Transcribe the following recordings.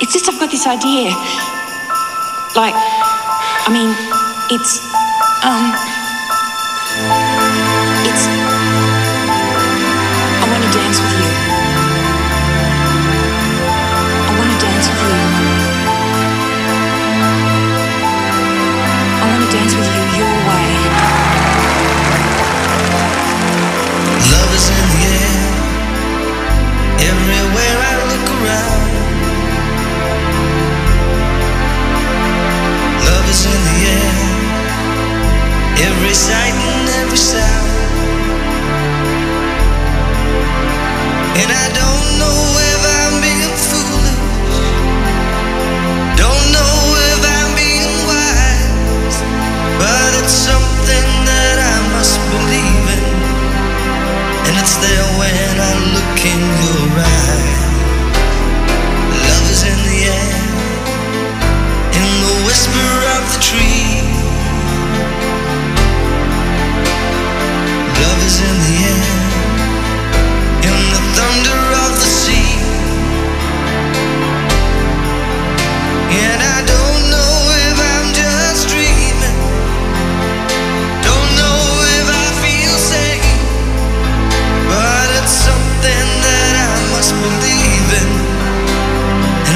It's just I've got this idea. Like, I mean, it's, um, Every sight and every sound. And I don't know if I'm being foolish. Don't know if I'm being wise. But it's something that I must believe in. And it's there when I look in your eyes.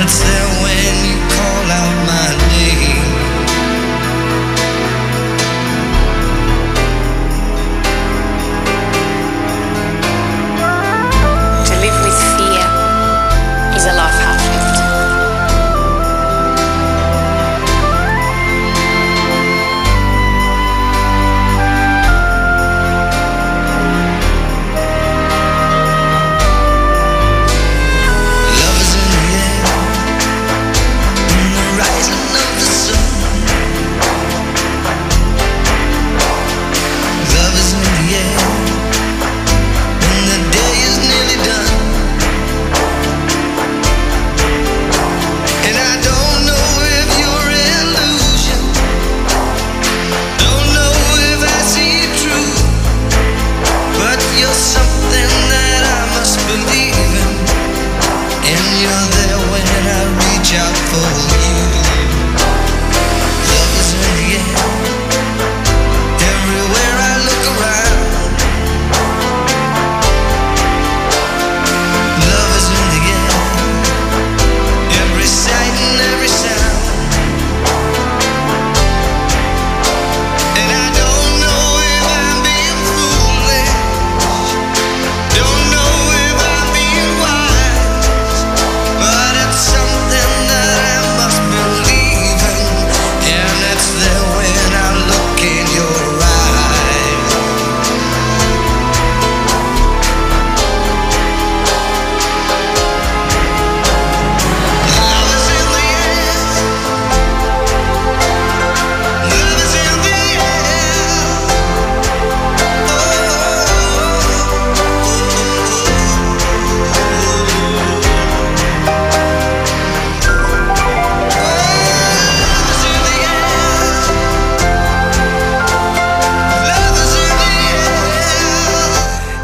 still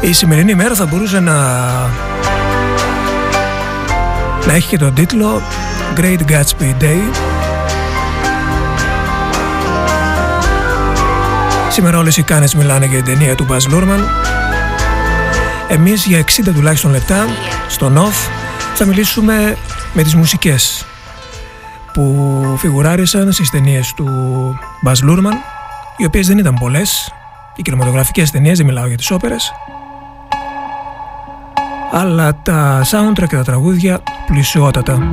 Η σημερινή μέρα θα μπορούσε να να έχει και τον τίτλο Great Gatsby Day. Σήμερα όλες οι κάνες μιλάνε για την ταινία του Baz Luhrmann. Εμείς για 60 τουλάχιστον λεπτά στον off θα μιλήσουμε με τις μουσικές που φιγουράρισαν στις ταινίες του Baz Luhrmann οι οποίες δεν ήταν πολλές. Οι κινηματογραφικές ταινίες, δεν μιλάω για τις όπερες αλλά τα soundtrack και τα τραγούδια πλησιότατα.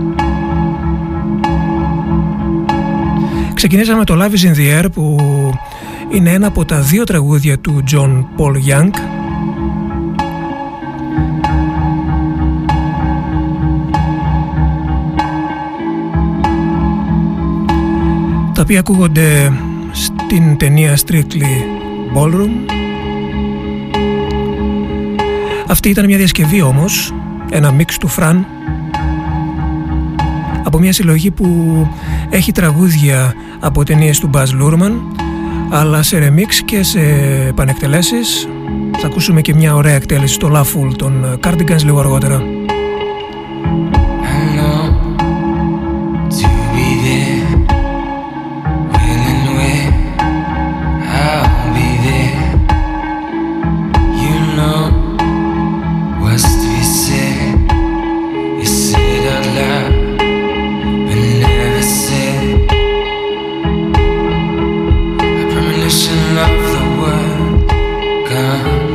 Ξεκινήσαμε το Love is in the Air που είναι ένα από τα δύο τραγούδια του John Paul Young τα οποία ακούγονται στην ταινία Strictly Ballroom αυτή ήταν μια διασκευή όμως, ένα μίξ του Φραν από μια συλλογή που έχει τραγούδια από ταινίες του Baz Luhrmann αλλά σε remix και σε πανεκτελέσεις θα ακούσουμε και μια ωραία εκτέλεση στο Laughful των Cardigans λίγο αργότερα. of the word gone.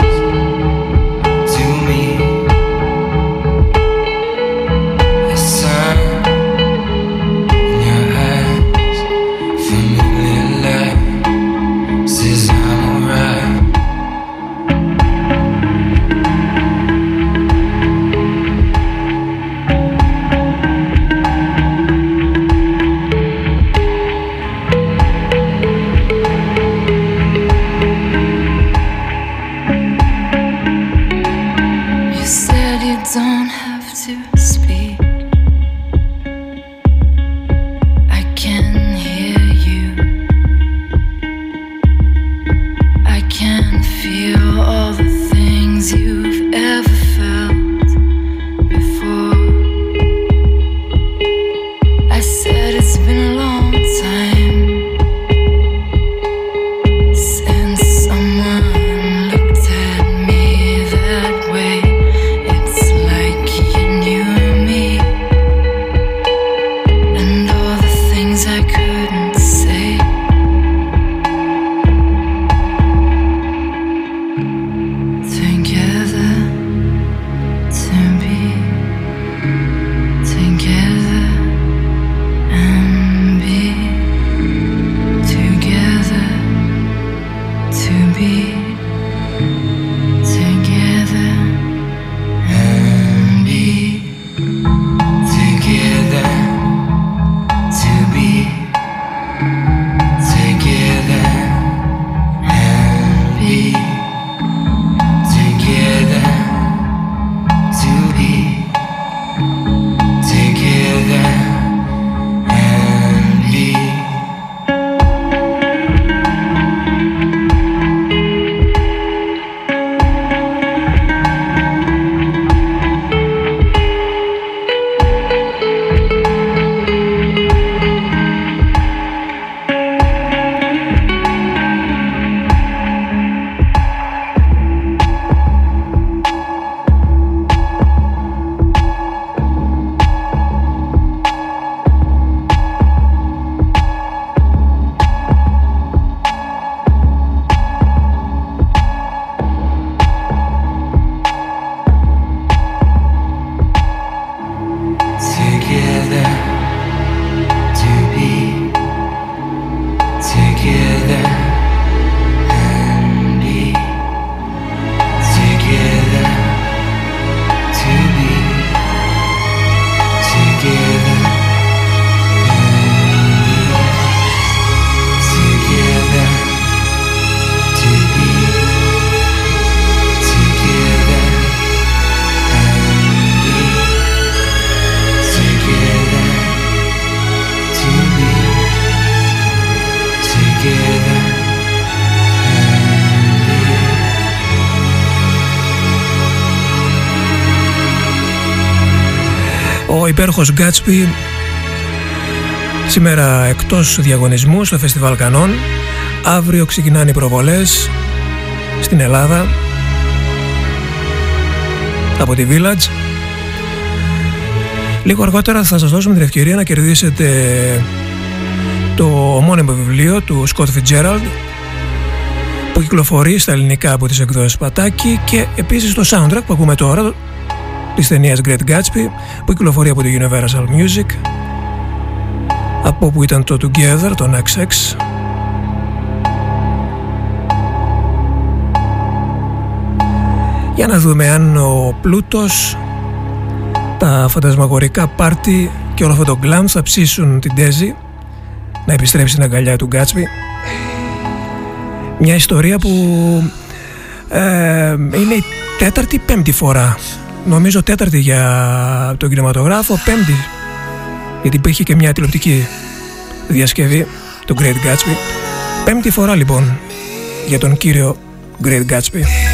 Υπέροχος Γκάτσπι σήμερα εκτός διαγωνισμού στο Φεστιβάλ Κανών αύριο ξεκινάνε οι προβολές στην Ελλάδα. Από τη Village. Λίγο αργότερα θα σας δώσουμε την ευκαιρία να κερδίσετε το ομώνυμο βιβλίο του Scott Fitzgerald που κυκλοφορεί στα ελληνικά από τις εκδόσεις Πατάκη και επίσης το soundtrack που ακούμε τώρα της ταινίας Great Gatsby που κυκλοφορεί από το Universal Music από που ήταν το Together, το XX Για να δούμε αν ο πλούτος, τα φαντασμαγορικά πάρτι και όλο αυτό το glam θα ψήσουν την τέζη να επιστρέψει στην αγκαλιά του Gatsby. Μια ιστορία που ε, είναι η τέταρτη πέμπτη φορά νομίζω τέταρτη για τον κινηματογράφο, πέμπτη γιατί υπήρχε και μια τηλεοπτική διασκευή, το Great Gatsby. Πέμπτη φορά λοιπόν για τον κύριο Great Gatsby.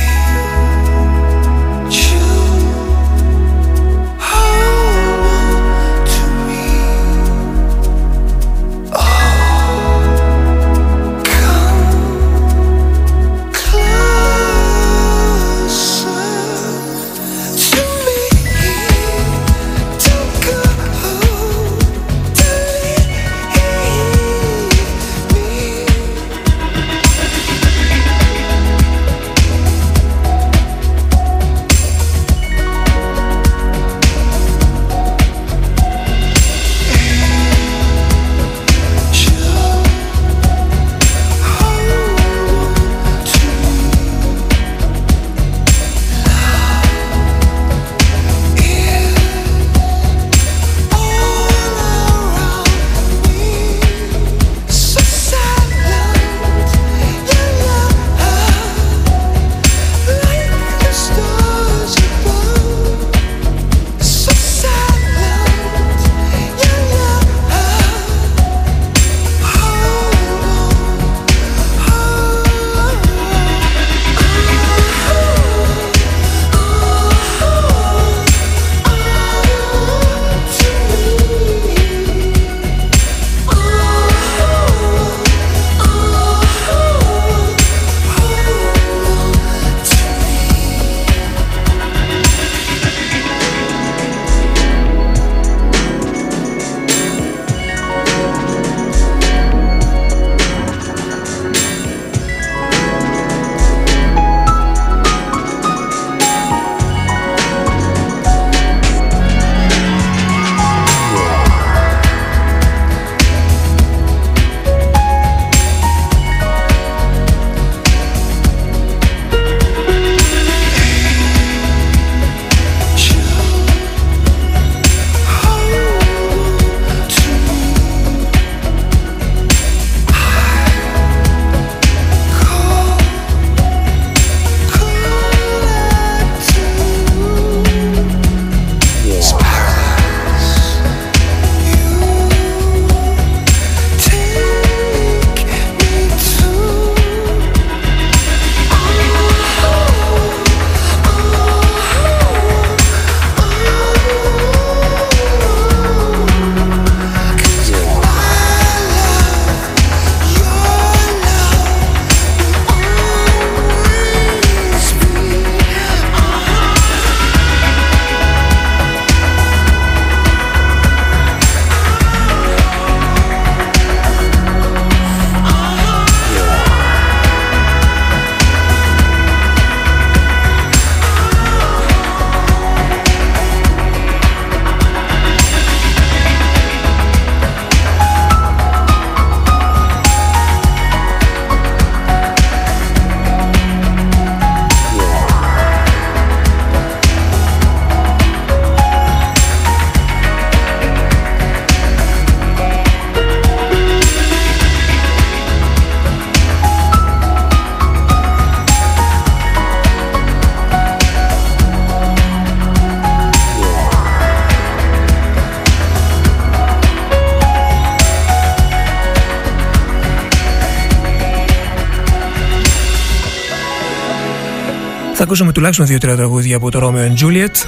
Θα ακούσουμε τουλάχιστον δύο-τρία τραγούδια από το Romeo and Juliet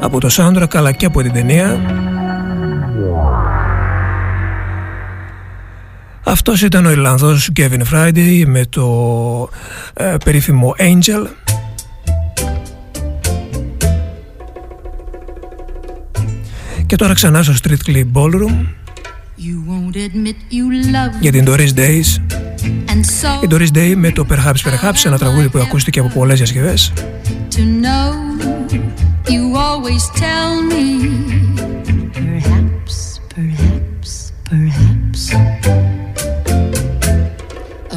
από το soundtrack αλλά και από την ταινία. Αυτός ήταν ο Ιρλανδός Kevin Friday με το ε, περίφημο Angel. Και τώρα ξανά στο Street Ballroom για την Doris Days η Doris Day με το Perhaps Perhaps ένα τραγούδι που ακούστηκε από πολλές διασκευές You always tell me Perhaps, perhaps, perhaps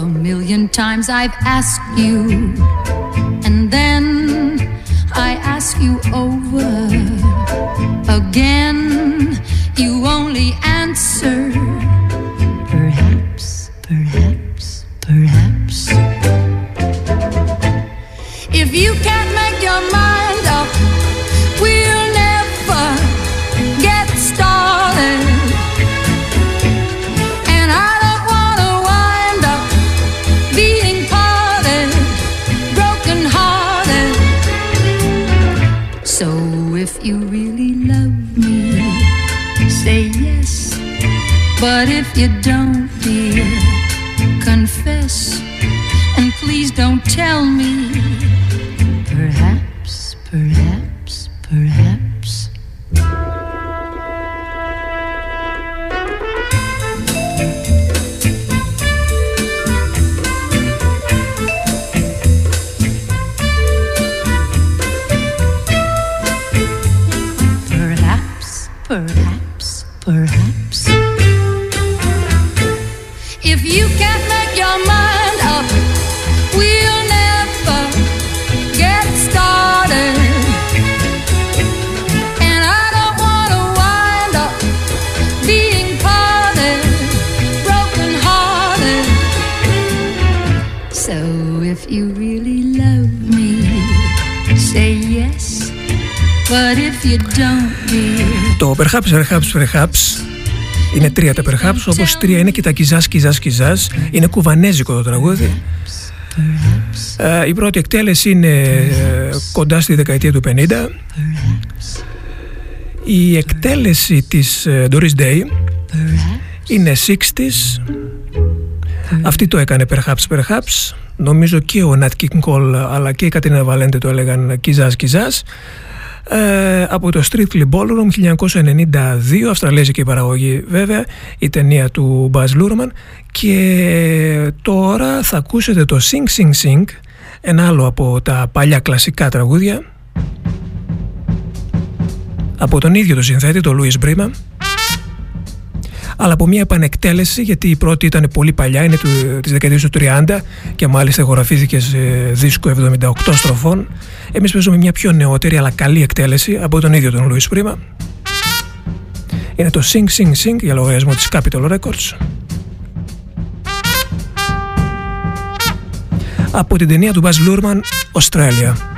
A million times I've asked you And then I ask you over Perhaps, Perhaps, Perhaps είναι τρία τα Perhaps, όπως τρία είναι και τα Κιζάς, Κιζάς, Κιζάς. Είναι κουβανέζικο το τραγούδι. Ε, η πρώτη εκτέλεση είναι ε, κοντά στη δεκαετία του 50. Η εκτέλεση της ε, Doris Day είναι 60s. Αυτή το έκανε Perhaps Perhaps. Νομίζω και ο Nat King Cole αλλά και η Κατρίνα Βαλέντε το έλεγαν Κιζάς Κιζάς. Ε, από το Strictly Ballroom 1992, αυστραλέζικη παραγωγή βέβαια, η ταινία του Baz Luhrmann. Και τώρα θα ακούσετε το Sing Sing Sing, ένα άλλο από τα παλιά κλασικά τραγούδια. Από τον ίδιο το συνθέτη, το Louis Brima αλλά από μια επανεκτέλεση γιατί η πρώτη ήταν πολύ παλιά, είναι του, της δεκαετίας του 30 και μάλιστα εγγραφήθηκε σε δίσκο 78 στροφών. Εμείς παίζουμε μια πιο νεότερη αλλά καλή εκτέλεση από τον ίδιο τον Louis Prima. Είναι το Sing Sing Sing για λογαριασμό της Capitol Records. Από την ταινία του Baz Luhrmann, Australia.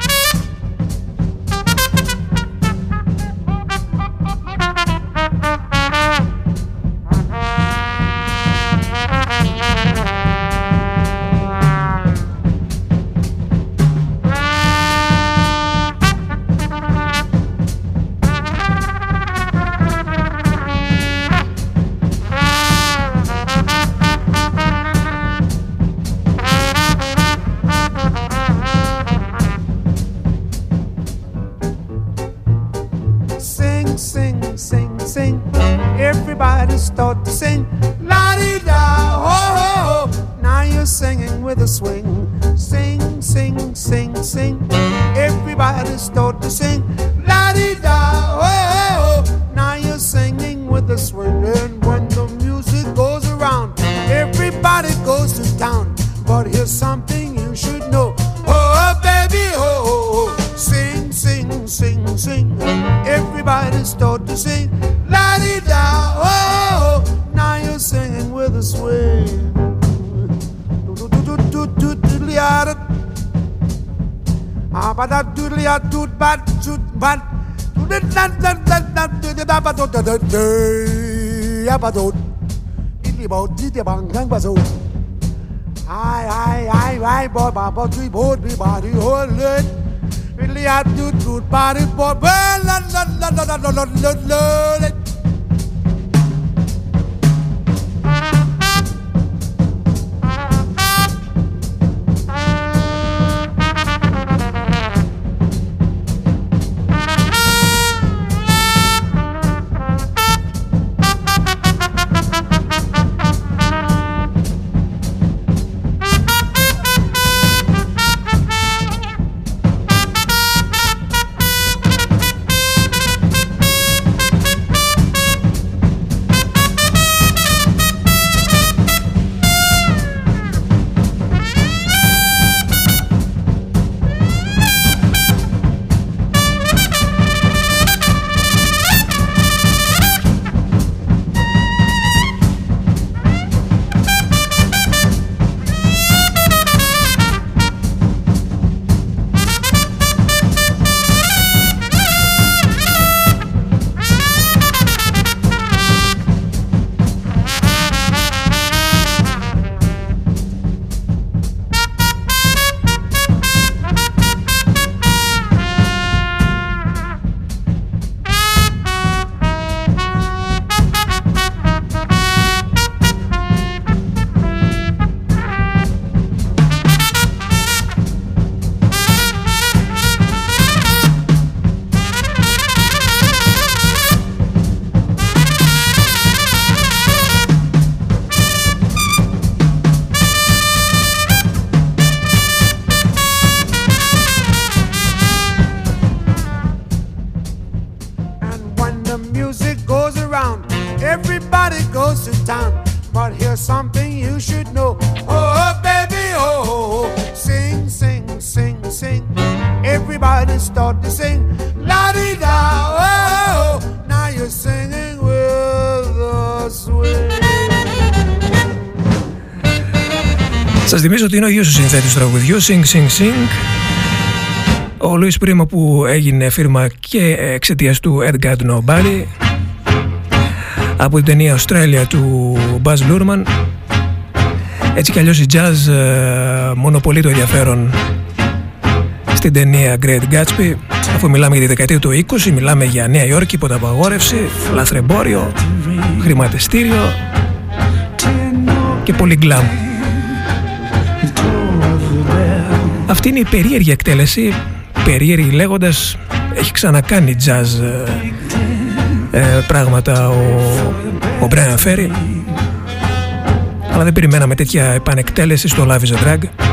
Swing. Sing, sing, sing, sing. Everybody start to sing. La di da, ho ho. Now you're singing with a swing. And when the music goes around, everybody goes to town. But here's something Really, I do do, body, boy, well, θυμίζω ότι είναι ο ίδιος ο συνθέτης του τραγουδιού. Sing Sing Sing. Ο Λουίς Πρίμο που έγινε φίρμα και εξαιτίας του Ed Got Nobody. Από την ταινία Australia του Buzz Lurman έτσι κι αλλιώς η jazz ε, μονοπολεί το ενδιαφέρον στην ταινία Great Gatsby. Αφού μιλάμε για τη δεκαετία του 20 μιλάμε για Νέα Υόρκη, ποταπαγόρευση λαθρεμπόριο, χρηματιστήριο και πολύ γκλάμ Αυτή είναι η περίεργη εκτέλεση. Περίεργη λέγοντας έχει ξανακάνει jazz ε, ε, πράγματα ο, ο Brian Ferry. Αλλά δεν περιμέναμε τέτοια επανεκτέλεση στο Love is a Drag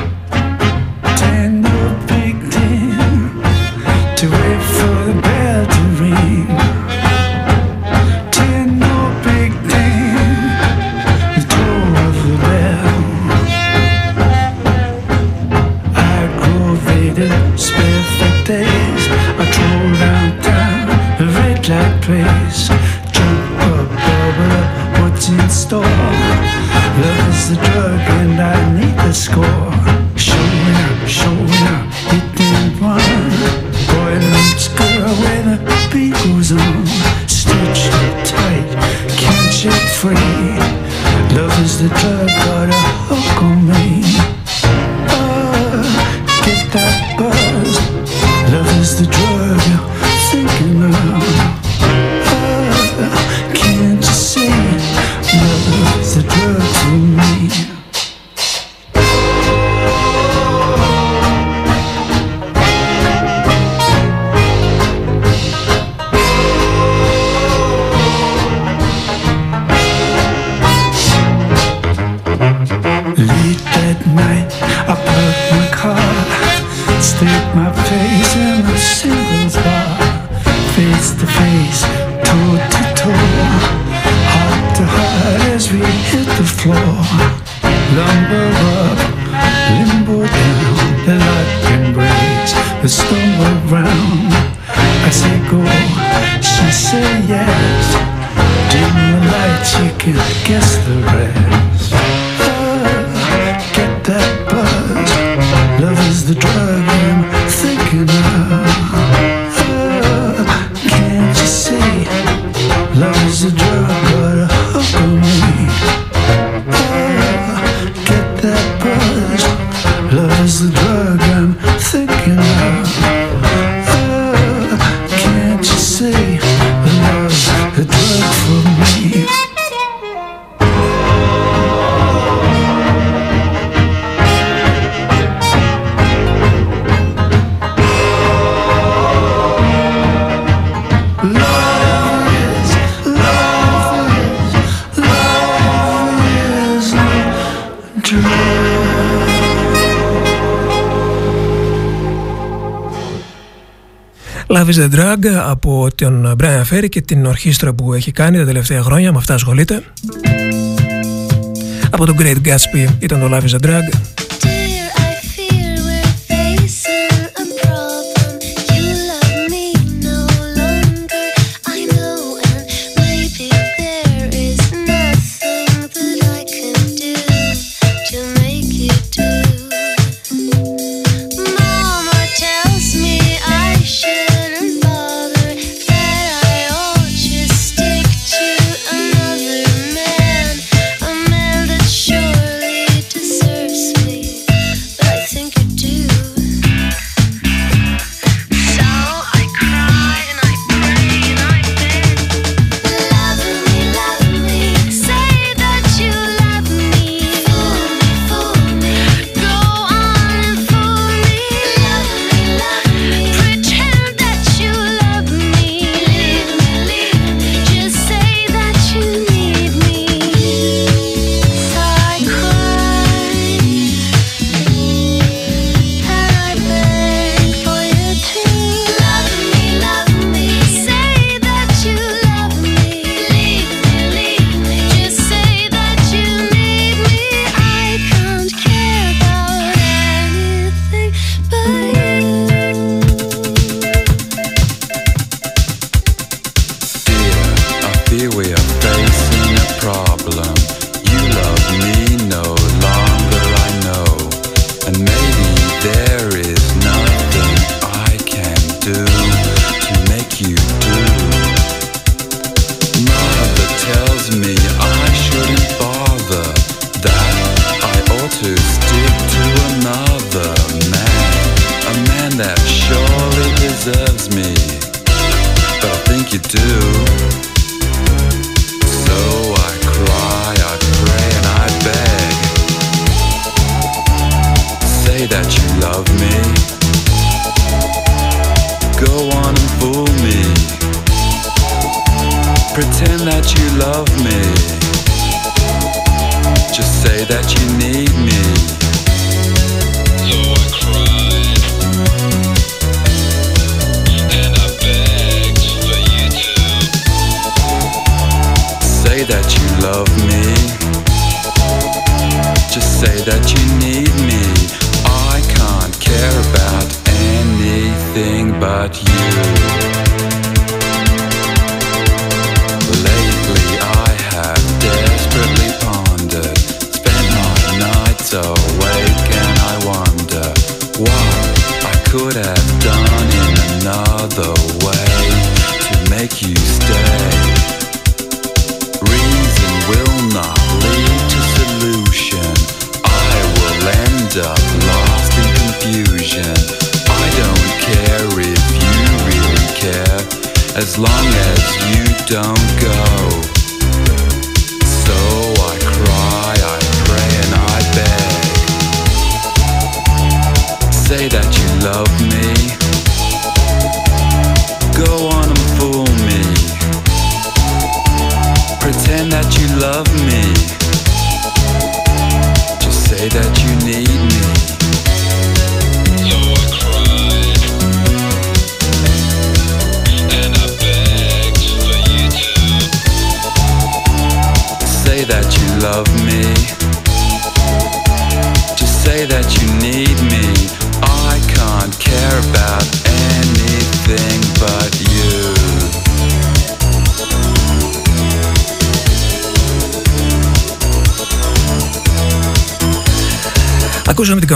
say yes. Dim the lights, you can guess the rest. Oh, Get that buzz. Love is the drug. Love is the Drug από τον Brian Ferry και την ορχήστρα που έχει κάνει τα τελευταία χρόνια, με αυτά ασχολείται. Από τον Great Gatsby ήταν το Love is the Drug. say that you need me. I can't care about anything but you.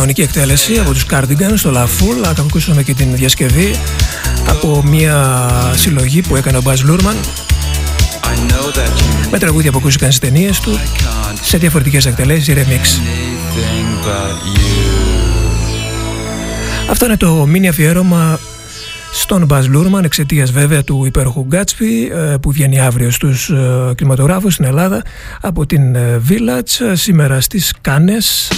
Κανονική εκτέλεση από τους Cardigans στο La Fool, ακούσαμε και την διασκευή από μια συλλογή που έκανε ο Buzz Lurman με τραγούδια που ακούστηκαν στις ταινίες του σε διαφορετικές εκτελέσεις, remix. Αυτό είναι το mini αφιέρωμα στον Buzz Lurman εξαιτίας βέβαια του υπέροχου Gatsby ε, που βγαίνει αύριο στους ε, κινηματογράφους στην Ελλάδα από την ε, Village σήμερα στις Κάνες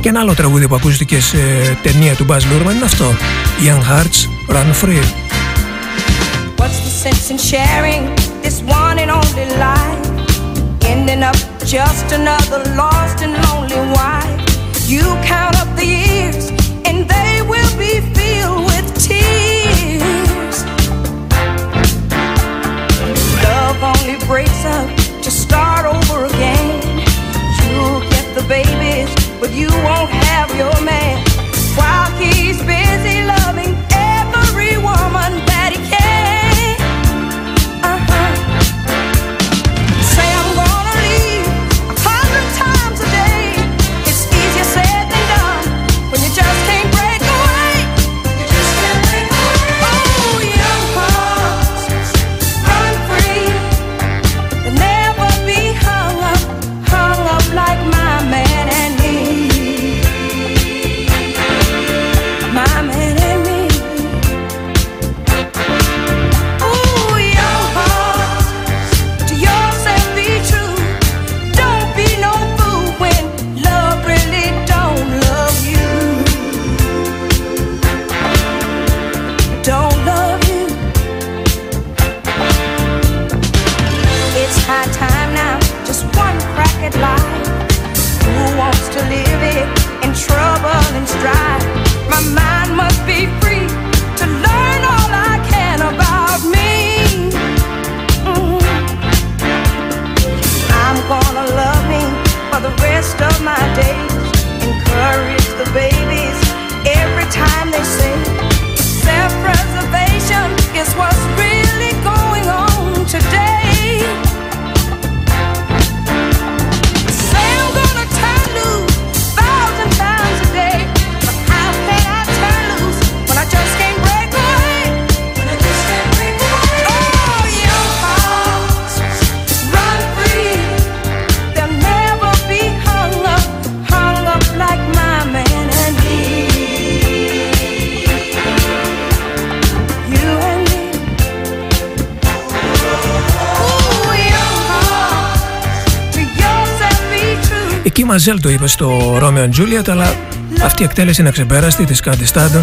και ένα άλλο τραγούδι που ακούστηκε σε ταινία του Buzz Luhrmann είναι αυτό. Young Hearts Run Free. What's the sense in sharing this one and only life? Ending up just another lost and lonely wife. You count up the years and they will be filled with tears. Love only breaks up you won't have your man while he's been. Μαζέλ το είπες στο Romeo Juliet, αλλά αυτή η εκτέλεση είναι αξεπέραστη της Κάντι Στάντον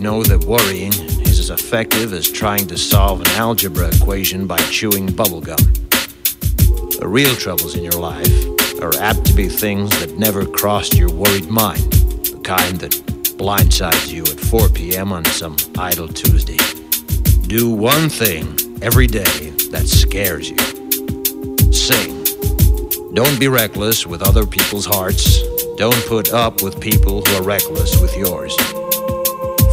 know that worrying is as effective as trying to solve an algebra equation by chewing bubblegum. The real troubles in your life are apt to be things that never crossed your worried mind, the kind that blindsides you at 4 p.m. on some idle Tuesday. Do one thing every day that scares you. Sing. Don't be reckless with other people's hearts. Don't put up with people who are reckless with yours.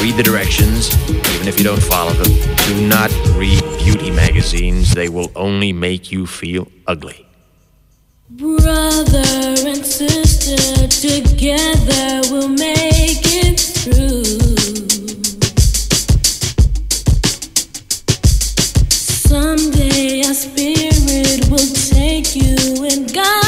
Read the directions, even if you don't follow them. Do not read beauty magazines, they will only make you feel ugly. Brother and sister, together we'll make it through. Someday our spirit will take you and guide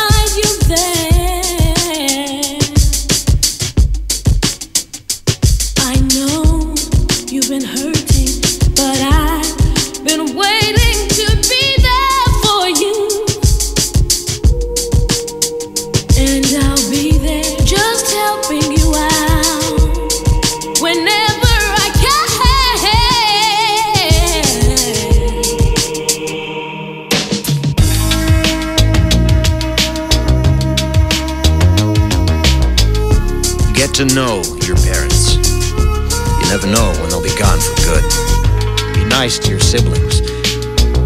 to know your parents. You never know when they'll be gone for good. Be nice to your siblings.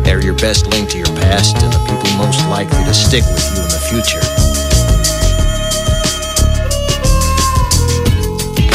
They're your best link to your past and the people most likely to stick with you in the future.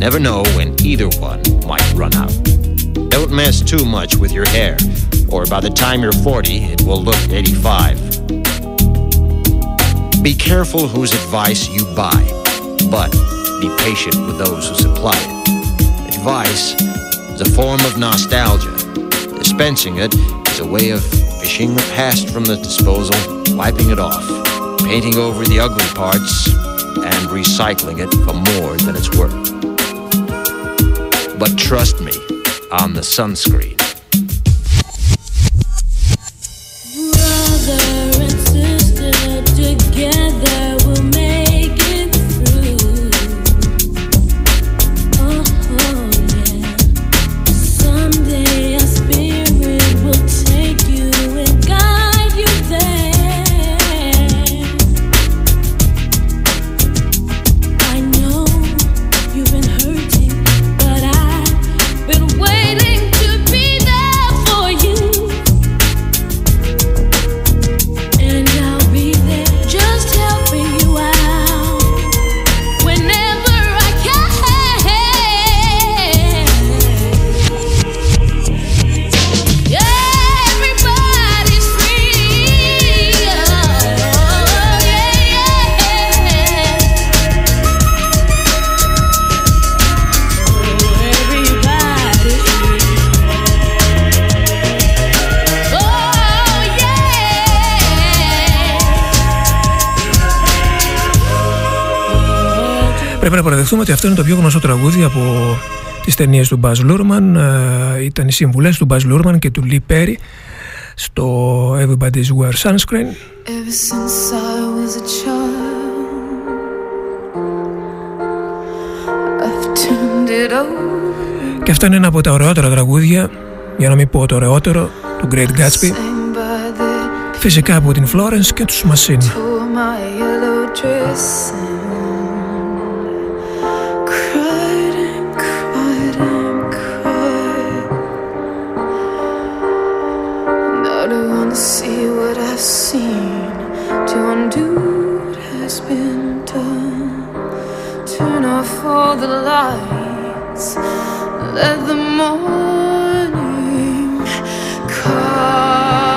never know when either one might run out. Don't mess too much with your hair, or by the time you're 40, it will look 85. Be careful whose advice you buy, but be patient with those who supply it. Advice is a form of nostalgia. Dispensing it is a way of fishing the past from the disposal, wiping it off, painting over the ugly parts, and recycling it for more than it's worth. But trust me on the sunscreen. Πρέπει να παραδεχθούμε ότι αυτό είναι το πιο γνωστό τραγούδι από τις ταινίες του Baz Luhrmann. Ε, ήταν οι συμβουλές του Baz Luhrmann και του Lee Perry στο Everybody's Wear Sunscreen. Ever since I was a child, I've turned it over. Και αυτό είναι ένα από τα ωραιότερα τραγούδια, για να μην πω το ωραιότερο, του Great Gatsby. Sang by the Φυσικά από την Florence και τους Machine. see what I've seen, to undo what has been done. Turn off all the lights, let the morning come.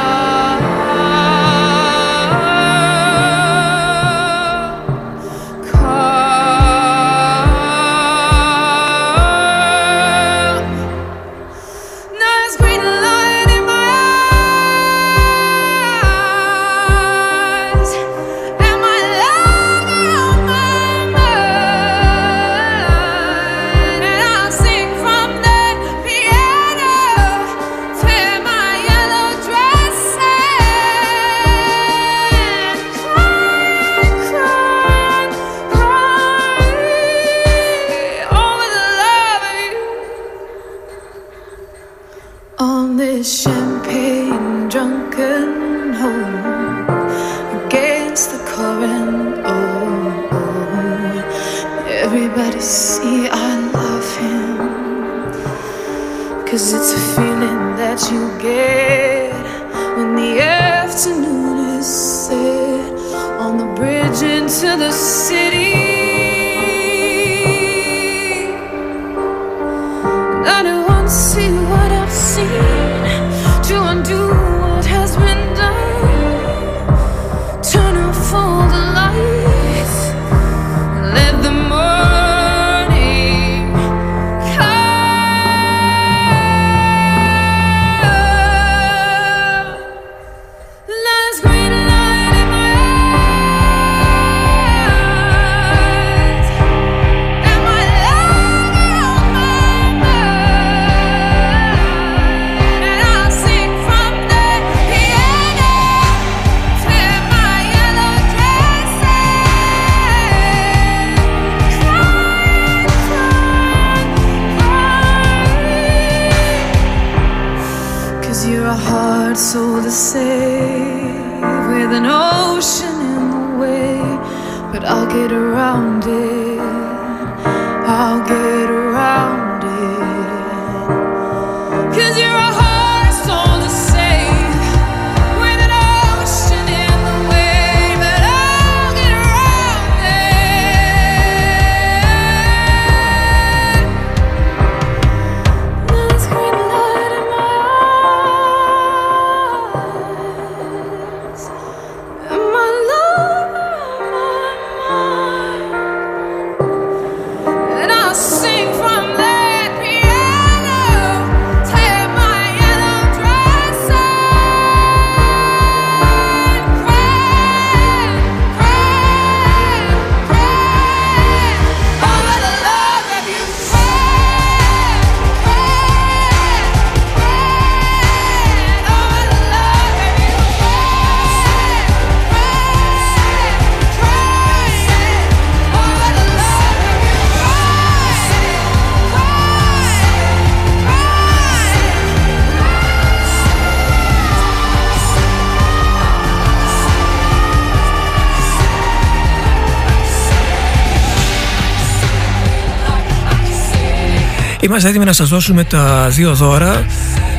Είμαστε έτοιμοι να σας δώσουμε τα δύο δώρα,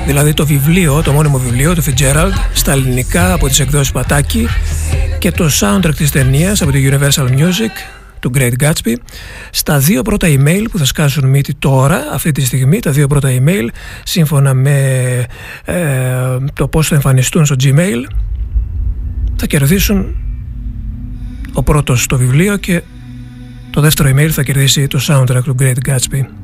δηλαδή το βιβλίο, το μόνιμο βιβλίο, του Fitzgerald, στα ελληνικά από τις εκδόσεις Πατάκη και το soundtrack της ταινίας από το Universal Music, του Great Gatsby. Στα δύο πρώτα email που θα σκάσουν μύτη τώρα, αυτή τη στιγμή, τα δύο πρώτα email, σύμφωνα με ε, το πώς θα εμφανιστούν στο Gmail, θα κερδίσουν ο πρώτος το βιβλίο και το δεύτερο email θα κερδίσει το soundtrack του Great Gatsby.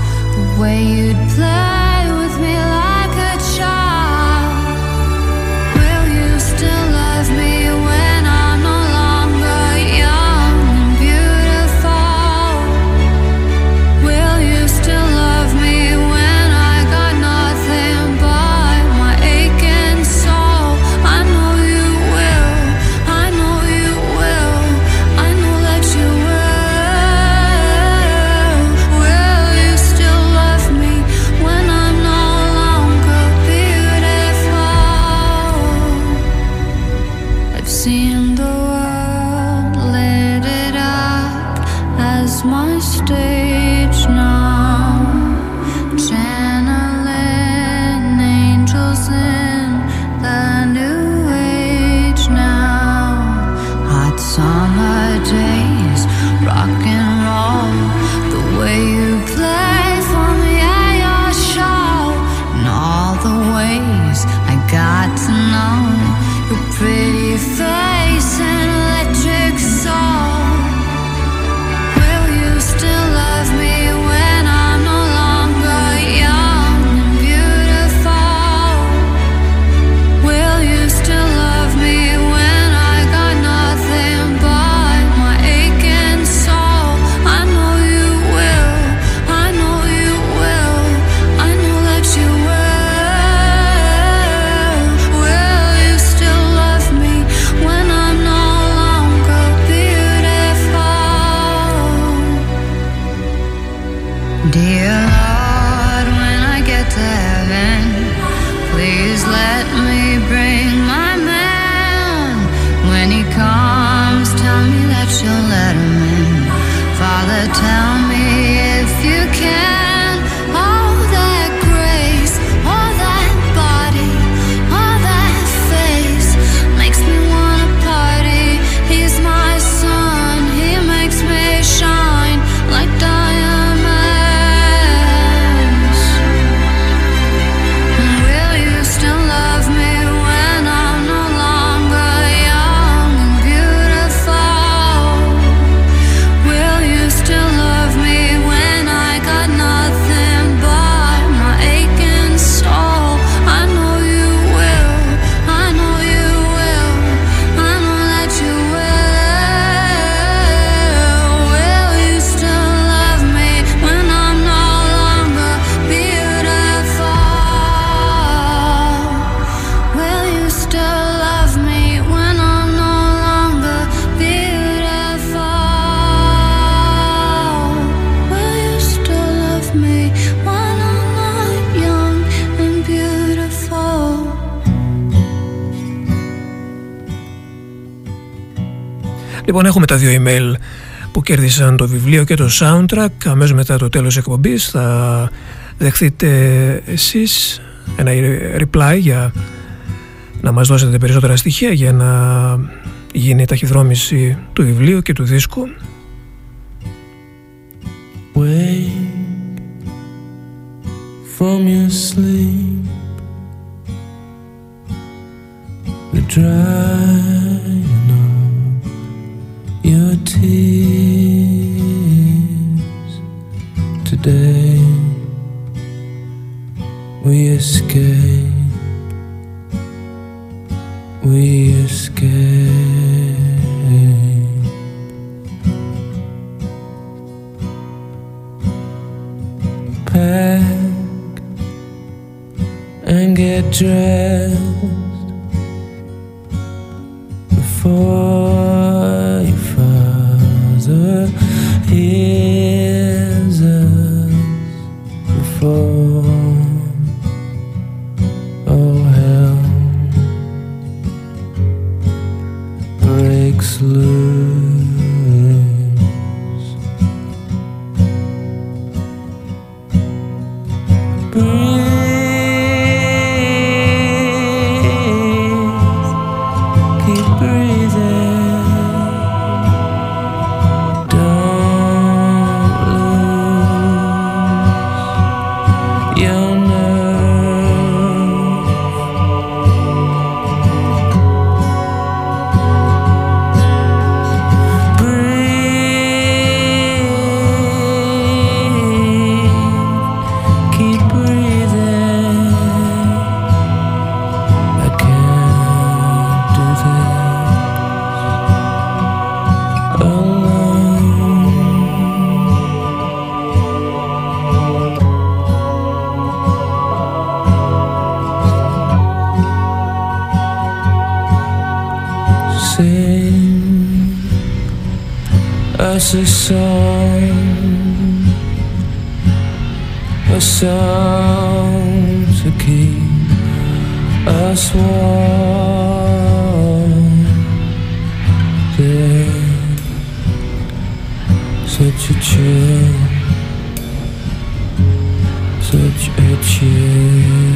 the way you'd play. Λοιπόν, έχουμε τα δύο email που κέρδισαν το βιβλίο και το soundtrack. Αμέσως μετά το τέλος εκπομπής θα δεχθείτε εσείς ένα reply για να μας δώσετε περισσότερα στοιχεία για να γίνει η ταχυδρόμηση του βιβλίου και του δίσκου. Wake from your sleep. dress Such a chill. Such a chill.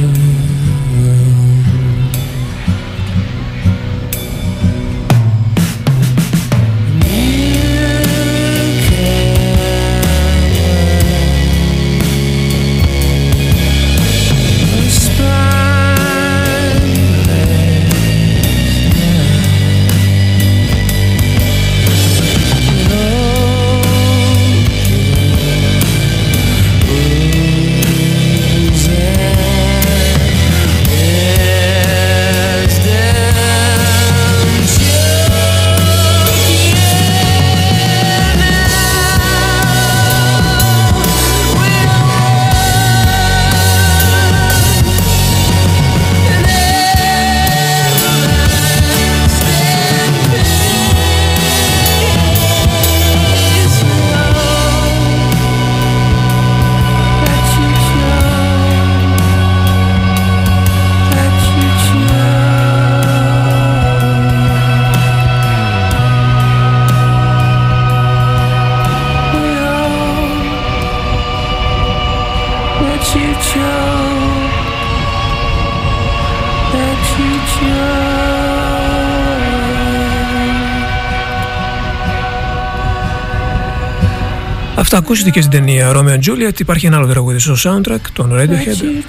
Αυτά ακούσετε και στην ταινία Romeo and Juliet. Υπάρχει ένα άλλο τραγούδι στο soundtrack, τον Radiohead.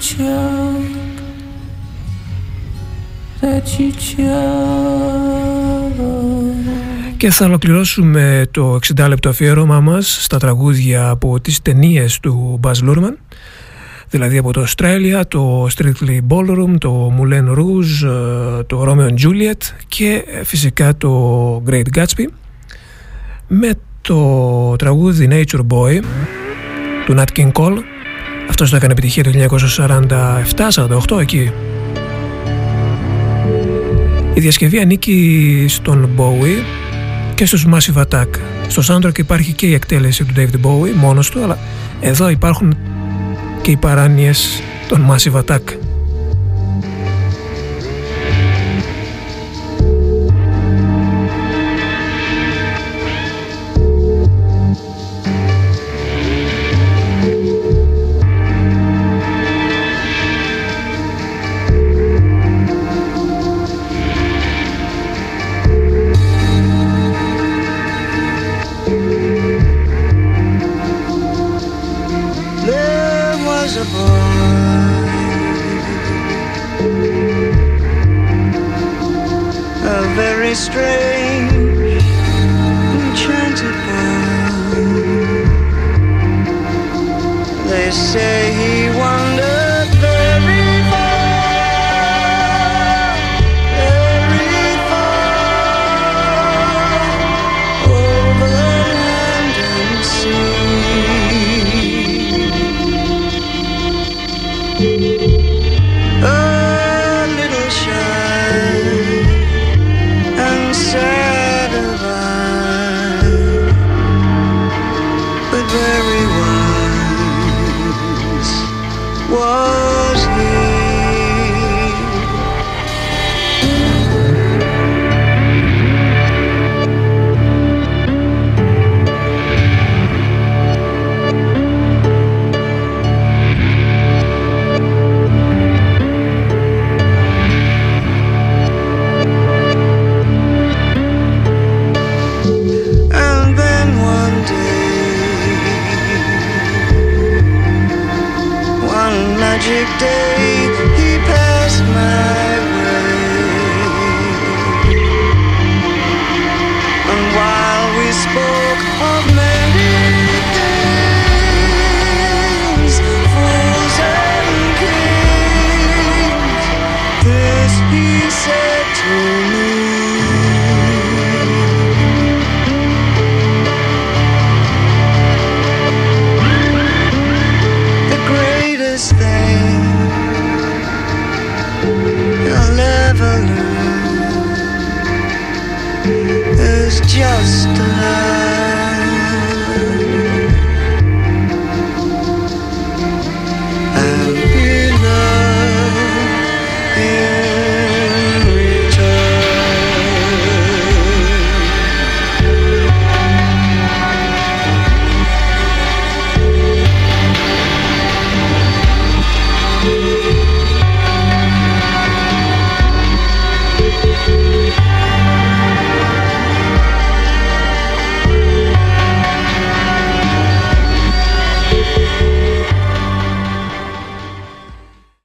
Και θα ολοκληρώσουμε το 60 λεπτό αφιέρωμά μας στα τραγούδια από τις ταινίες του Baz Luhrmann δηλαδή από το Australia, το Strictly Ballroom, το Moulin Rouge, ε, το Romeo and Juliet και ε, φυσικά το Great Gatsby με το τραγούδι Nature Boy του Nat King Cole. Αυτός το έκανε επιτυχία το 1947-48 εκεί. Η διασκευή ανήκει στον Bowie και στους Massive Attack. Στο soundtrack υπάρχει και η εκτέλεση του David Bowie μόνος του αλλά εδώ υπάρχουν και οι παράνοιες των Massive Attack Whoa.